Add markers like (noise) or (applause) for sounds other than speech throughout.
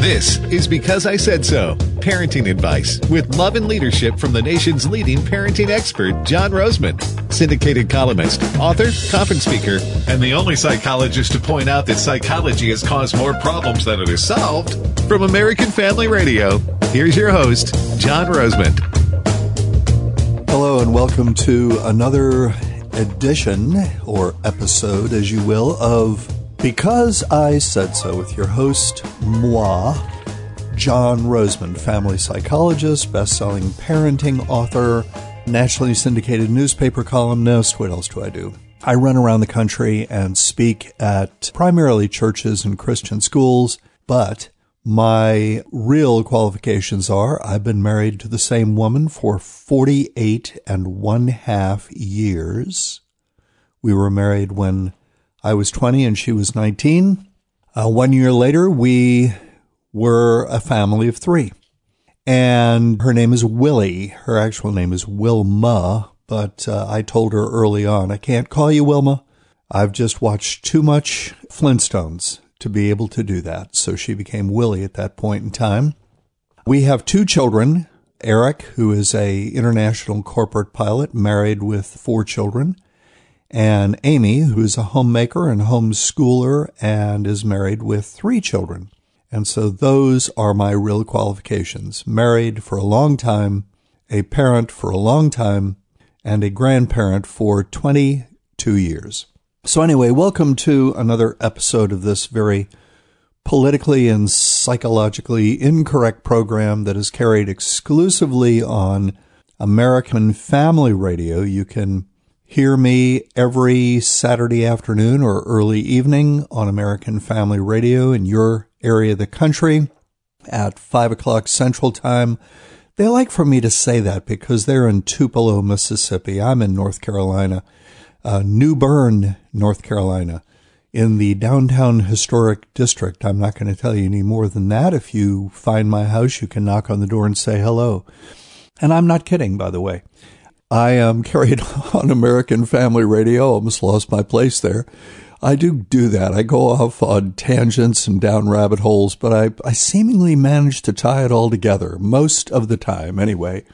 This is Because I Said So parenting advice with love and leadership from the nation's leading parenting expert, John Rosemond, syndicated columnist, author, conference speaker, and the only psychologist to point out that psychology has caused more problems than it has solved. From American Family Radio, here's your host, John Rosemond. Hello, and welcome to another edition or episode, as you will, of because I Said So with your host, moi, John Rosemond, family psychologist, best selling parenting author, nationally syndicated newspaper columnist. What else do I do? I run around the country and speak at primarily churches and Christian schools, but my real qualifications are I've been married to the same woman for 48 and one half years. We were married when I was 20 and she was 19. Uh, one year later, we were a family of three. And her name is Willie. Her actual name is Wilma, but uh, I told her early on, I can't call you Wilma. I've just watched too much Flintstones to be able to do that. So she became Willie at that point in time. We have two children. Eric, who is a international corporate pilot, married with four children, and Amy, who's a homemaker and homeschooler and is married with three children. And so those are my real qualifications. Married for a long time, a parent for a long time, and a grandparent for 22 years. So anyway, welcome to another episode of this very politically and psychologically incorrect program that is carried exclusively on American Family Radio. You can Hear me every Saturday afternoon or early evening on American Family Radio in your area of the country at 5 o'clock Central Time. They like for me to say that because they're in Tupelo, Mississippi. I'm in North Carolina, uh, New Bern, North Carolina, in the downtown historic district. I'm not going to tell you any more than that. If you find my house, you can knock on the door and say hello. And I'm not kidding, by the way. I am carried (laughs) on American Family Radio. Almost lost my place there. I do do that. I go off on tangents and down rabbit holes, but I, I seemingly manage to tie it all together most of the time anyway,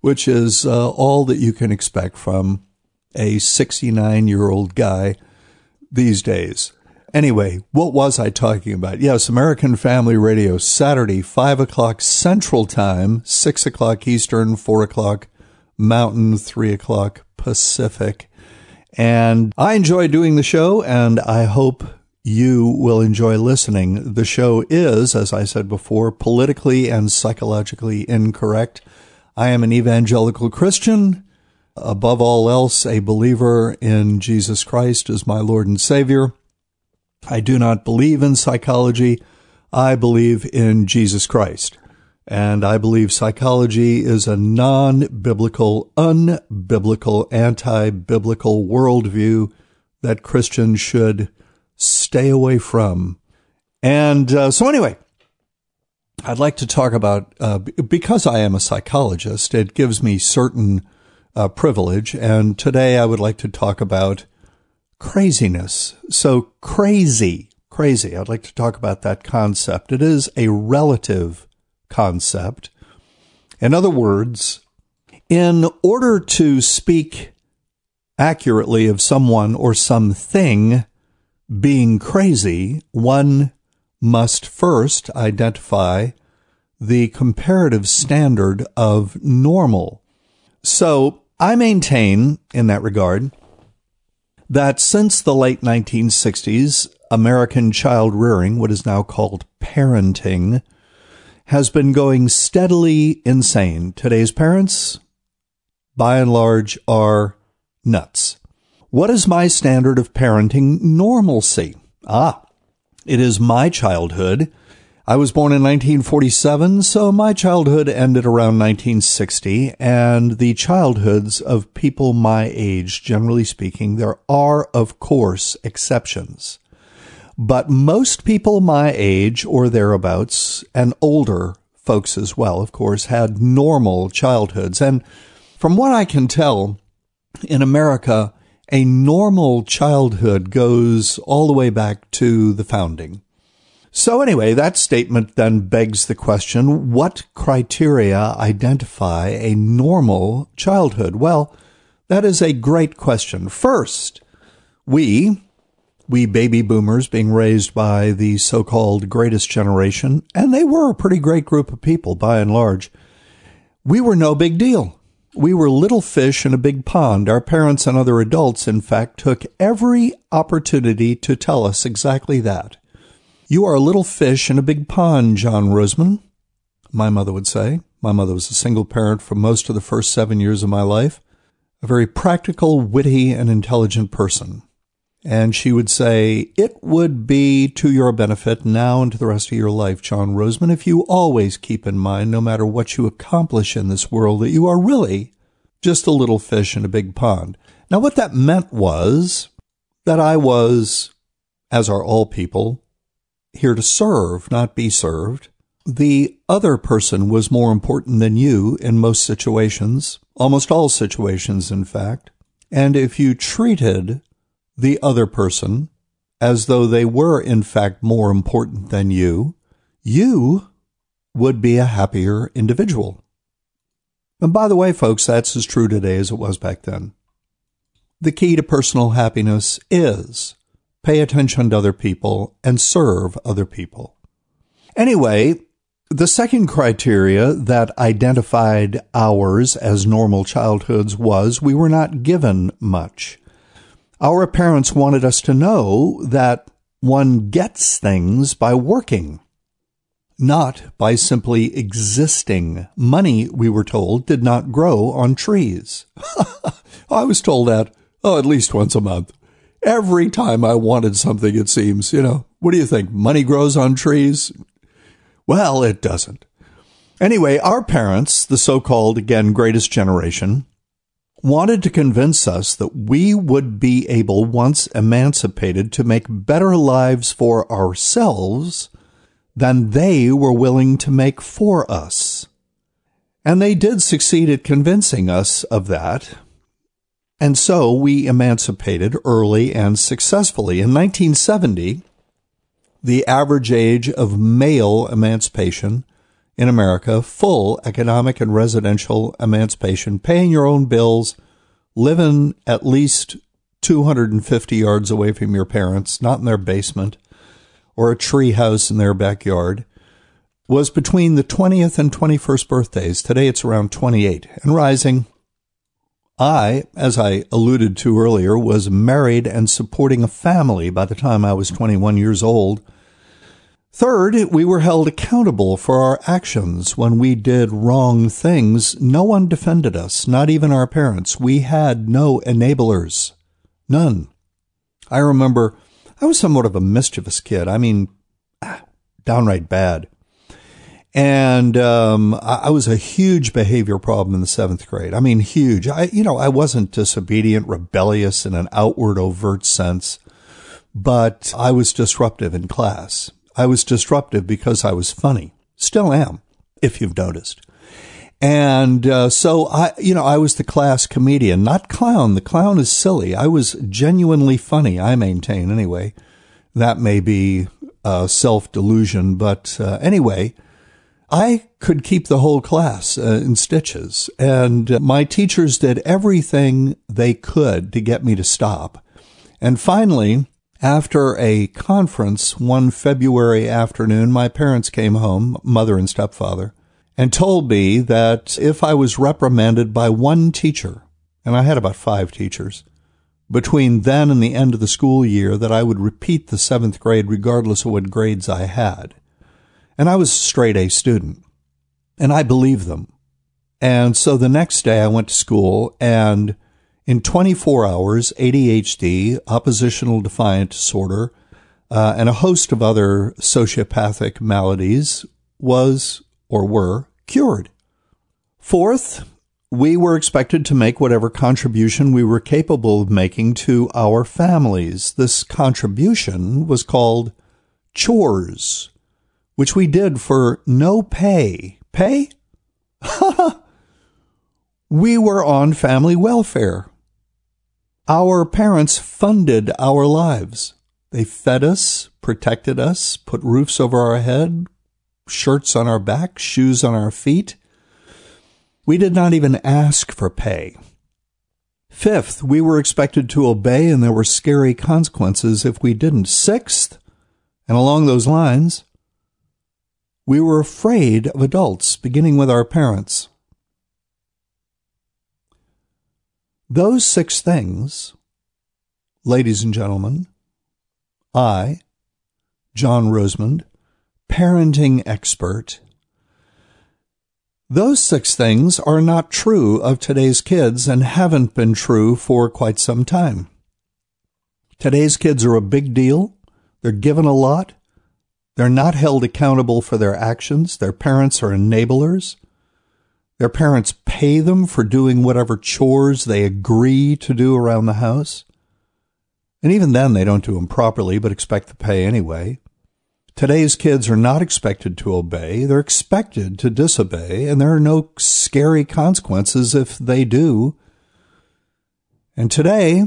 which is uh, all that you can expect from a 69 year old guy these days. Anyway, what was I talking about? Yes, American Family Radio, Saturday, 5 o'clock Central Time, 6 o'clock Eastern, 4 o'clock Mountain, 3 o'clock Pacific. And I enjoy doing the show, and I hope you will enjoy listening. The show is, as I said before, politically and psychologically incorrect. I am an evangelical Christian, above all else, a believer in Jesus Christ as my Lord and Savior. I do not believe in psychology. I believe in Jesus Christ. And I believe psychology is a non biblical, unbiblical, anti biblical worldview that Christians should stay away from. And uh, so, anyway, I'd like to talk about uh, because I am a psychologist, it gives me certain uh, privilege. And today I would like to talk about craziness. So, crazy, crazy. I'd like to talk about that concept. It is a relative concept. In other words, in order to speak accurately of someone or something being crazy, one must first identify the comparative standard of normal. So I maintain in that regard that since the late 1960s, American child rearing, what is now called parenting, has been going steadily insane. Today's parents, by and large, are nuts. What is my standard of parenting normalcy? Ah, it is my childhood. I was born in 1947, so my childhood ended around 1960, and the childhoods of people my age, generally speaking, there are, of course, exceptions. But most people my age or thereabouts, and older folks as well, of course, had normal childhoods. And from what I can tell, in America, a normal childhood goes all the way back to the founding. So, anyway, that statement then begs the question what criteria identify a normal childhood? Well, that is a great question. First, we, we baby boomers being raised by the so called greatest generation, and they were a pretty great group of people by and large, we were no big deal. We were little fish in a big pond. Our parents and other adults, in fact, took every opportunity to tell us exactly that. You are a little fish in a big pond, John Rosemond, my mother would say. My mother was a single parent for most of the first seven years of my life, a very practical, witty, and intelligent person. And she would say, It would be to your benefit now and to the rest of your life, John Rosemond, if you always keep in mind, no matter what you accomplish in this world, that you are really just a little fish in a big pond. Now, what that meant was that I was, as are all people, here to serve, not be served. The other person was more important than you in most situations, almost all situations, in fact. And if you treated the other person as though they were, in fact, more important than you, you would be a happier individual. And by the way, folks, that's as true today as it was back then. The key to personal happiness is pay attention to other people, and serve other people. Anyway, the second criteria that identified ours as normal childhoods was we were not given much. Our parents wanted us to know that one gets things by working, not by simply existing. Money, we were told, did not grow on trees. (laughs) I was told that, oh, at least once a month every time I wanted something, it seems. You know, what do you think? Money grows on trees? Well, it doesn't. Anyway, our parents, the so called, again, greatest generation, wanted to convince us that we would be able, once emancipated, to make better lives for ourselves than they were willing to make for us. And they did succeed at convincing us of that and so we emancipated early and successfully. In 1970, the average age of male emancipation in America, full economic and residential emancipation, paying your own bills, living at least 250 yards away from your parents, not in their basement or a tree house in their backyard, was between the 20th and 21st birthdays. Today it's around 28 and rising. I, as I alluded to earlier, was married and supporting a family by the time I was 21 years old. Third, we were held accountable for our actions. When we did wrong things, no one defended us, not even our parents. We had no enablers. None. I remember I was somewhat of a mischievous kid. I mean, downright bad. And um, I, I was a huge behavior problem in the seventh grade. I mean, huge. I, you know, I wasn't disobedient, rebellious in an outward, overt sense, but I was disruptive in class. I was disruptive because I was funny. Still am, if you've noticed. And uh, so I, you know, I was the class comedian, not clown. The clown is silly. I was genuinely funny. I maintain, anyway. That may be uh, self delusion, but uh, anyway, I could keep the whole class uh, in stitches. And uh, my teachers did everything they could to get me to stop. And finally, after a conference one February afternoon, my parents came home, mother and stepfather, and told me that if I was reprimanded by one teacher, and I had about five teachers, between then and the end of the school year, that I would repeat the seventh grade regardless of what grades I had. And I was a straight A student, and I believed them. And so the next day I went to school, and in 24 hours, ADHD, oppositional defiant disorder, uh, and a host of other sociopathic maladies was or were cured. Fourth, we were expected to make whatever contribution we were capable of making to our families. This contribution was called chores which we did for no pay. Pay? (laughs) we were on family welfare. Our parents funded our lives. They fed us, protected us, put roofs over our head, shirts on our back, shoes on our feet. We did not even ask for pay. Fifth, we were expected to obey and there were scary consequences if we didn't. Sixth, and along those lines, we were afraid of adults, beginning with our parents. Those six things, ladies and gentlemen, I, John Rosemond, parenting expert, those six things are not true of today's kids and haven't been true for quite some time. Today's kids are a big deal. They're given a lot. They're not held accountable for their actions. Their parents are enablers. Their parents pay them for doing whatever chores they agree to do around the house. And even then, they don't do them properly, but expect to pay anyway. Today's kids are not expected to obey. They're expected to disobey, and there are no scary consequences if they do. And today,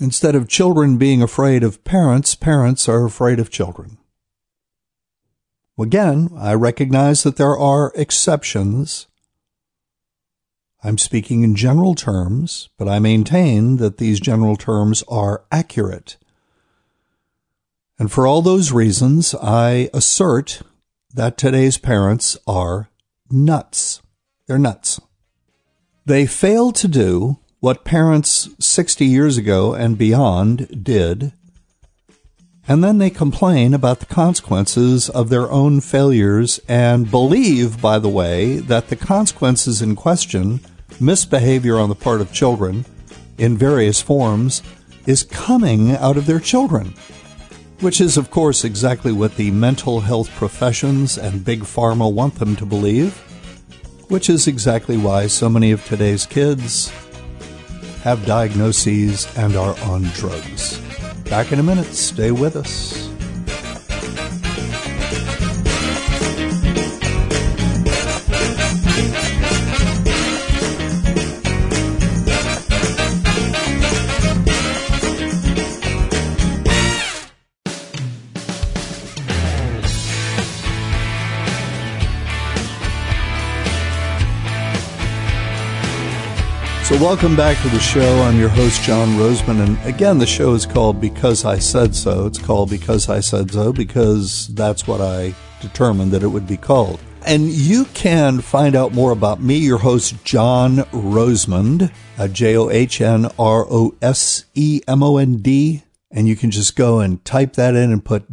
instead of children being afraid of parents, parents are afraid of children. Again, I recognize that there are exceptions. I'm speaking in general terms, but I maintain that these general terms are accurate. And for all those reasons, I assert that today's parents are nuts. They're nuts. They fail to do what parents 60 years ago and beyond did and then they complain about the consequences of their own failures and believe, by the way, that the consequences in question, misbehavior on the part of children in various forms, is coming out of their children. Which is, of course, exactly what the mental health professions and Big Pharma want them to believe, which is exactly why so many of today's kids have diagnoses and are on drugs. Back in a minute. Stay with us. Welcome back to the show. I'm your host, John Rosemond. And again, the show is called Because I Said So. It's called Because I Said So because that's what I determined that it would be called. And you can find out more about me, your host, John Rosemond, uh, J O H N R O S E M O N D. And you can just go and type that in and put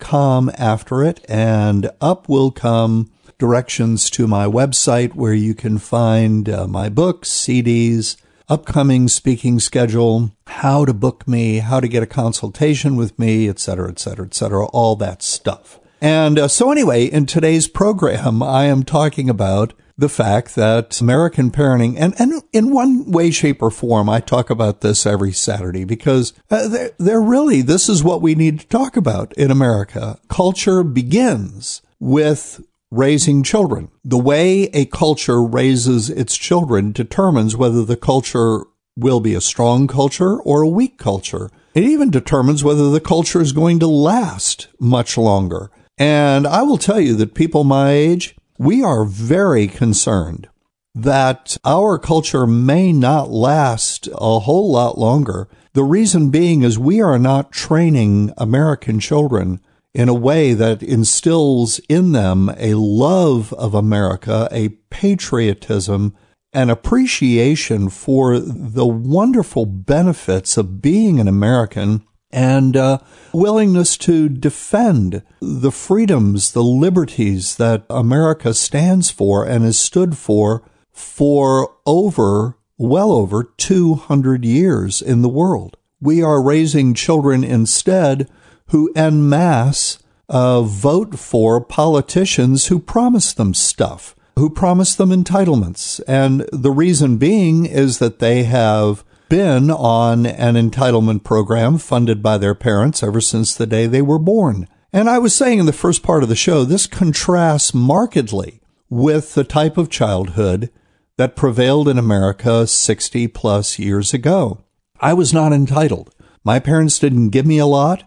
.com after it, and up will come directions to my website where you can find uh, my books, CDs, upcoming speaking schedule, how to book me, how to get a consultation with me, et cetera, et cetera, et cetera, all that stuff. And uh, so anyway, in today's program, I am talking about the fact that American parenting, and, and in one way, shape, or form, I talk about this every Saturday because uh, they're, they're really, this is what we need to talk about in America. Culture begins with raising children. The way a culture raises its children determines whether the culture will be a strong culture or a weak culture. It even determines whether the culture is going to last much longer. And I will tell you that people my age, we are very concerned that our culture may not last a whole lot longer. The reason being is we are not training American children in a way that instills in them a love of America, a patriotism, an appreciation for the wonderful benefits of being an American and uh, willingness to defend the freedoms, the liberties that America stands for and has stood for for over, well over 200 years in the world. We are raising children instead who en masse uh, vote for politicians who promise them stuff, who promise them entitlements. And the reason being is that they have been on an entitlement program funded by their parents ever since the day they were born. And I was saying in the first part of the show, this contrasts markedly with the type of childhood that prevailed in America 60 plus years ago. I was not entitled. My parents didn't give me a lot.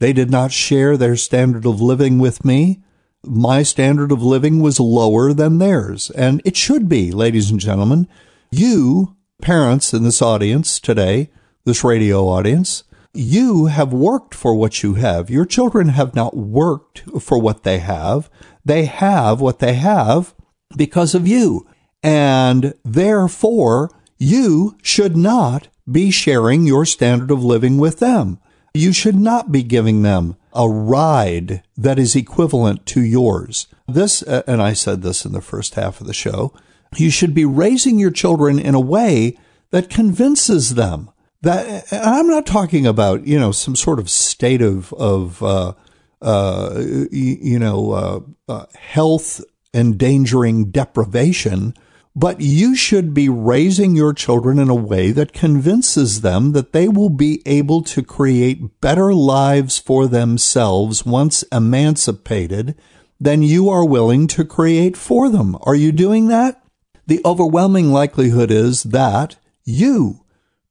They did not share their standard of living with me. My standard of living was lower than theirs. And it should be, ladies and gentlemen. You, parents in this audience today, this radio audience, you have worked for what you have. Your children have not worked for what they have. They have what they have because of you. And therefore, you should not be sharing your standard of living with them. You should not be giving them a ride that is equivalent to yours. This, uh, and I said this in the first half of the show, you should be raising your children in a way that convinces them that, I'm not talking about, you know, some sort of state of, of, uh, uh, you, know, uh, uh, health endangering deprivation but you should be raising your children in a way that convinces them that they will be able to create better lives for themselves once emancipated than you are willing to create for them. Are you doing that? The overwhelming likelihood is that you,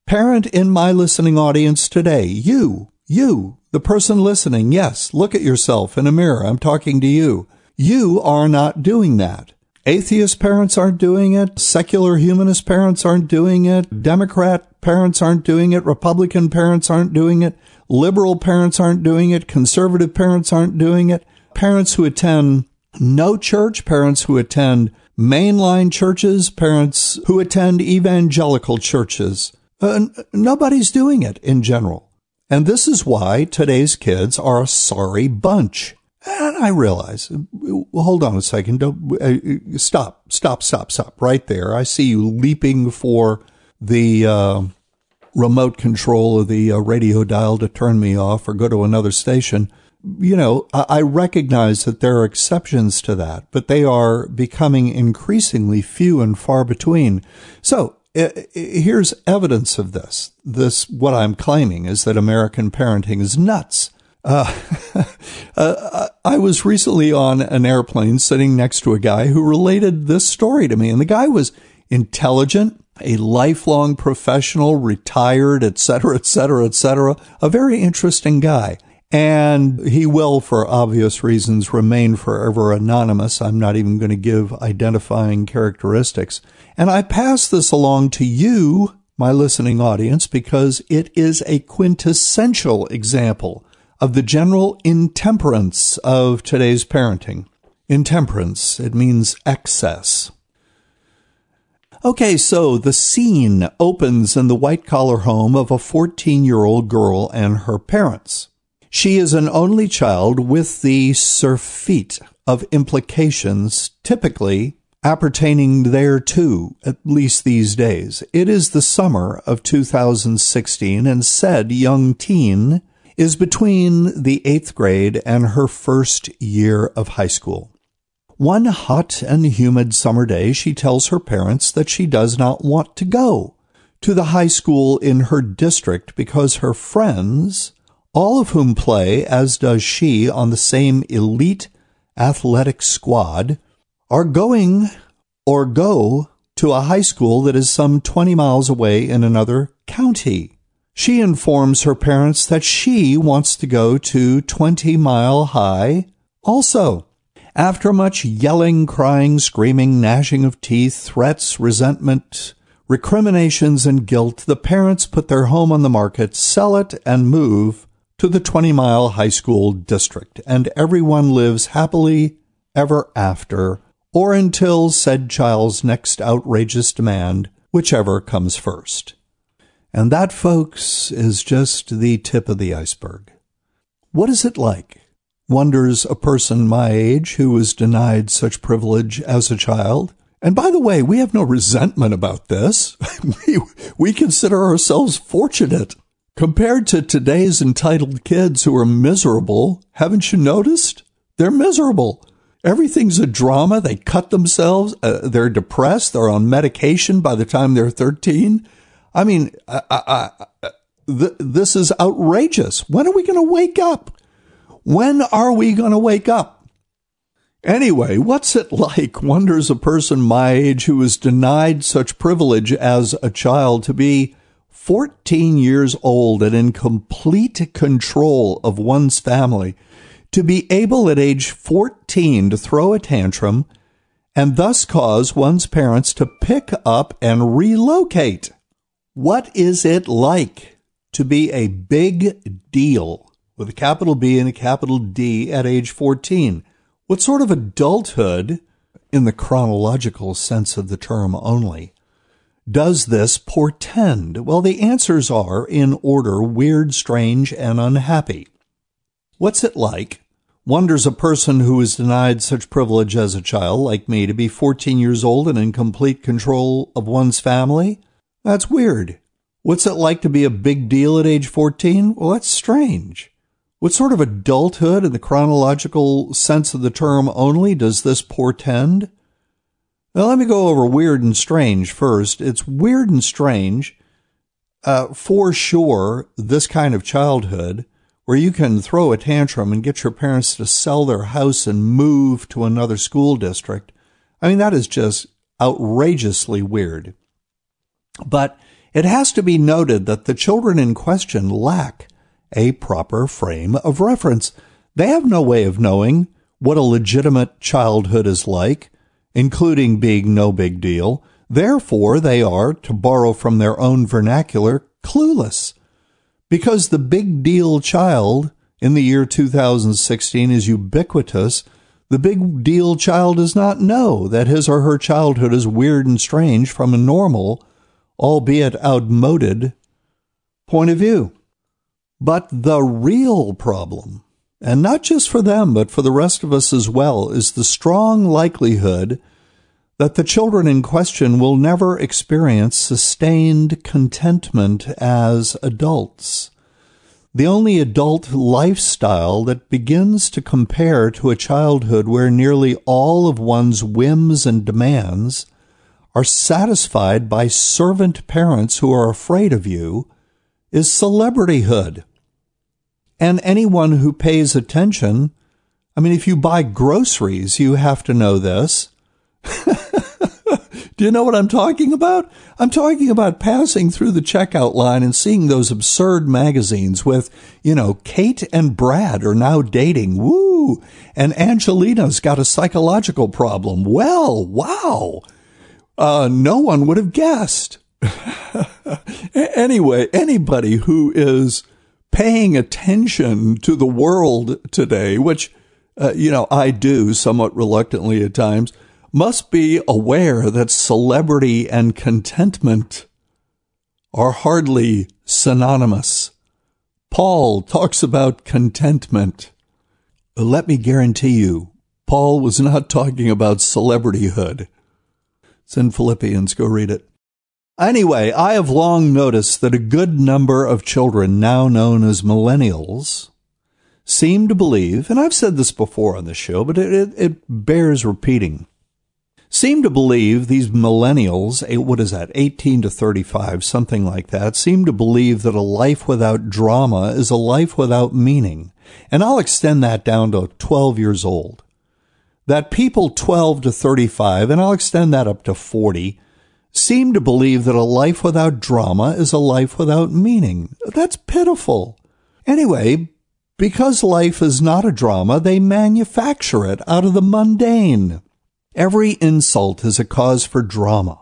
parent in my listening audience today, you, you, the person listening, yes, look at yourself in a mirror. I'm talking to you. You are not doing that. Atheist parents aren't doing it. Secular humanist parents aren't doing it. Democrat parents aren't doing it. Republican parents aren't doing it. Liberal parents aren't doing it. Conservative parents aren't doing it. Parents who attend no church, parents who attend mainline churches, parents who attend evangelical churches. Uh, nobody's doing it in general. And this is why today's kids are a sorry bunch. And I realize, hold on a second, don't uh, stop, stop, stop, stop, right there. I see you leaping for the uh, remote control of the uh, radio dial to turn me off or go to another station. You know, I, I recognize that there are exceptions to that, but they are becoming increasingly few and far between. So uh, uh, here's evidence of this. This, what I'm claiming is that American parenting is nuts. Uh, (laughs) uh, I was recently on an airplane sitting next to a guy who related this story to me, and the guy was intelligent, a lifelong professional, retired, etc., etc., etc., a very interesting guy. And he will, for obvious reasons, remain forever anonymous. I'm not even going to give identifying characteristics. And I pass this along to you, my listening audience, because it is a quintessential example of the general intemperance of today's parenting. Intemperance, it means excess. Okay, so the scene opens in the white collar home of a 14 year old girl and her parents. She is an only child with the surfeit of implications typically appertaining thereto, at least these days. It is the summer of 2016 and said young teen is between the eighth grade and her first year of high school. One hot and humid summer day, she tells her parents that she does not want to go to the high school in her district because her friends, all of whom play, as does she, on the same elite athletic squad, are going or go to a high school that is some 20 miles away in another county. She informs her parents that she wants to go to 20 Mile High also. After much yelling, crying, screaming, gnashing of teeth, threats, resentment, recriminations, and guilt, the parents put their home on the market, sell it, and move to the 20 Mile High School district, and everyone lives happily ever after, or until said child's next outrageous demand, whichever comes first. And that, folks, is just the tip of the iceberg. What is it like? Wonders a person my age who was denied such privilege as a child. And by the way, we have no resentment about this. (laughs) we, we consider ourselves fortunate. Compared to today's entitled kids who are miserable, haven't you noticed? They're miserable. Everything's a drama. They cut themselves. Uh, they're depressed. They're on medication by the time they're 13. I mean, I, I, I, th- this is outrageous. When are we going to wake up? When are we going to wake up? Anyway, what's it like, wonders a person my age who was denied such privilege as a child to be 14 years old and in complete control of one's family to be able at age 14 to throw a tantrum and thus cause one's parents to pick up and relocate. What is it like to be a big deal with a capital B and a capital D at age 14? What sort of adulthood, in the chronological sense of the term only, does this portend? Well, the answers are, in order, weird, strange, and unhappy. What's it like Wonders a person who was denied such privilege as a child, like me, to be 14 years old and in complete control of one's family? That's weird. What's it like to be a big deal at age 14? Well, that's strange. What sort of adulthood, in the chronological sense of the term only, does this portend? Now, let me go over weird and strange first. It's weird and strange, uh, for sure, this kind of childhood where you can throw a tantrum and get your parents to sell their house and move to another school district. I mean, that is just outrageously weird. But it has to be noted that the children in question lack a proper frame of reference. They have no way of knowing what a legitimate childhood is like, including being no big deal. Therefore, they are, to borrow from their own vernacular, clueless. Because the big deal child in the year 2016 is ubiquitous, the big deal child does not know that his or her childhood is weird and strange from a normal, albeit outmoded, point of view. But the real problem, and not just for them, but for the rest of us as well, is the strong likelihood that the children in question will never experience sustained contentment as adults. The only adult lifestyle that begins to compare to a childhood where nearly all of one's whims and demands are satisfied by servant parents who are afraid of you is celebrityhood. And anyone who pays attention, I mean, if you buy groceries, you have to know this. (laughs) Do you know what I'm talking about? I'm talking about passing through the checkout line and seeing those absurd magazines with, you know, Kate and Brad are now dating. Woo! And Angelina's got a psychological problem. Well, wow. Uh, no one would have guessed. (laughs) anyway, anybody who is paying attention to the world today, which, uh, you know, I do somewhat reluctantly at times, must be aware that celebrity and contentment are hardly synonymous. Paul talks about contentment. Let me guarantee you, Paul was not talking about celebrityhood. It's in Philippians. Go read it. Anyway, I have long noticed that a good number of children now known as millennials seem to believe, and I've said this before on the show, but it, it, it bears repeating, seem to believe these millennials, eh, what is that, 18 to 35, something like that, seem to believe that a life without drama is a life without meaning. And I'll extend that down to 12 years old. That people 12 to 35, and I'll extend that up to 40, seem to believe that a life without drama is a life without meaning. That's pitiful. Anyway, because life is not a drama, they manufacture it out of the mundane. Every insult is a cause for drama.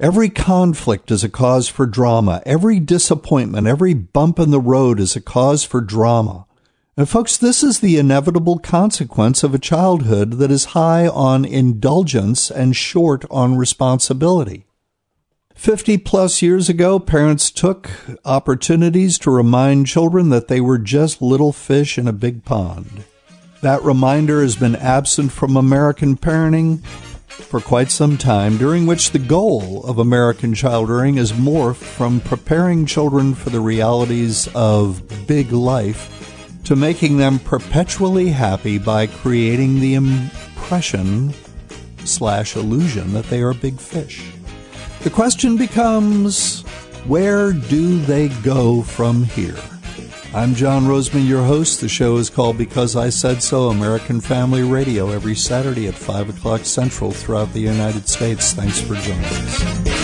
Every conflict is a cause for drama. Every disappointment, every bump in the road is a cause for drama. And folks, this is the inevitable consequence of a childhood that is high on indulgence and short on responsibility. 50 plus years ago, parents took opportunities to remind children that they were just little fish in a big pond. That reminder has been absent from American parenting for quite some time, during which the goal of American child rearing is morphed from preparing children for the realities of big life to making them perpetually happy by creating the impression slash illusion that they are big fish. The question becomes, where do they go from here? I'm John Rosemond, your host. The show is called Because I Said So, American Family Radio, every Saturday at 5 o'clock Central throughout the United States. Thanks for joining us.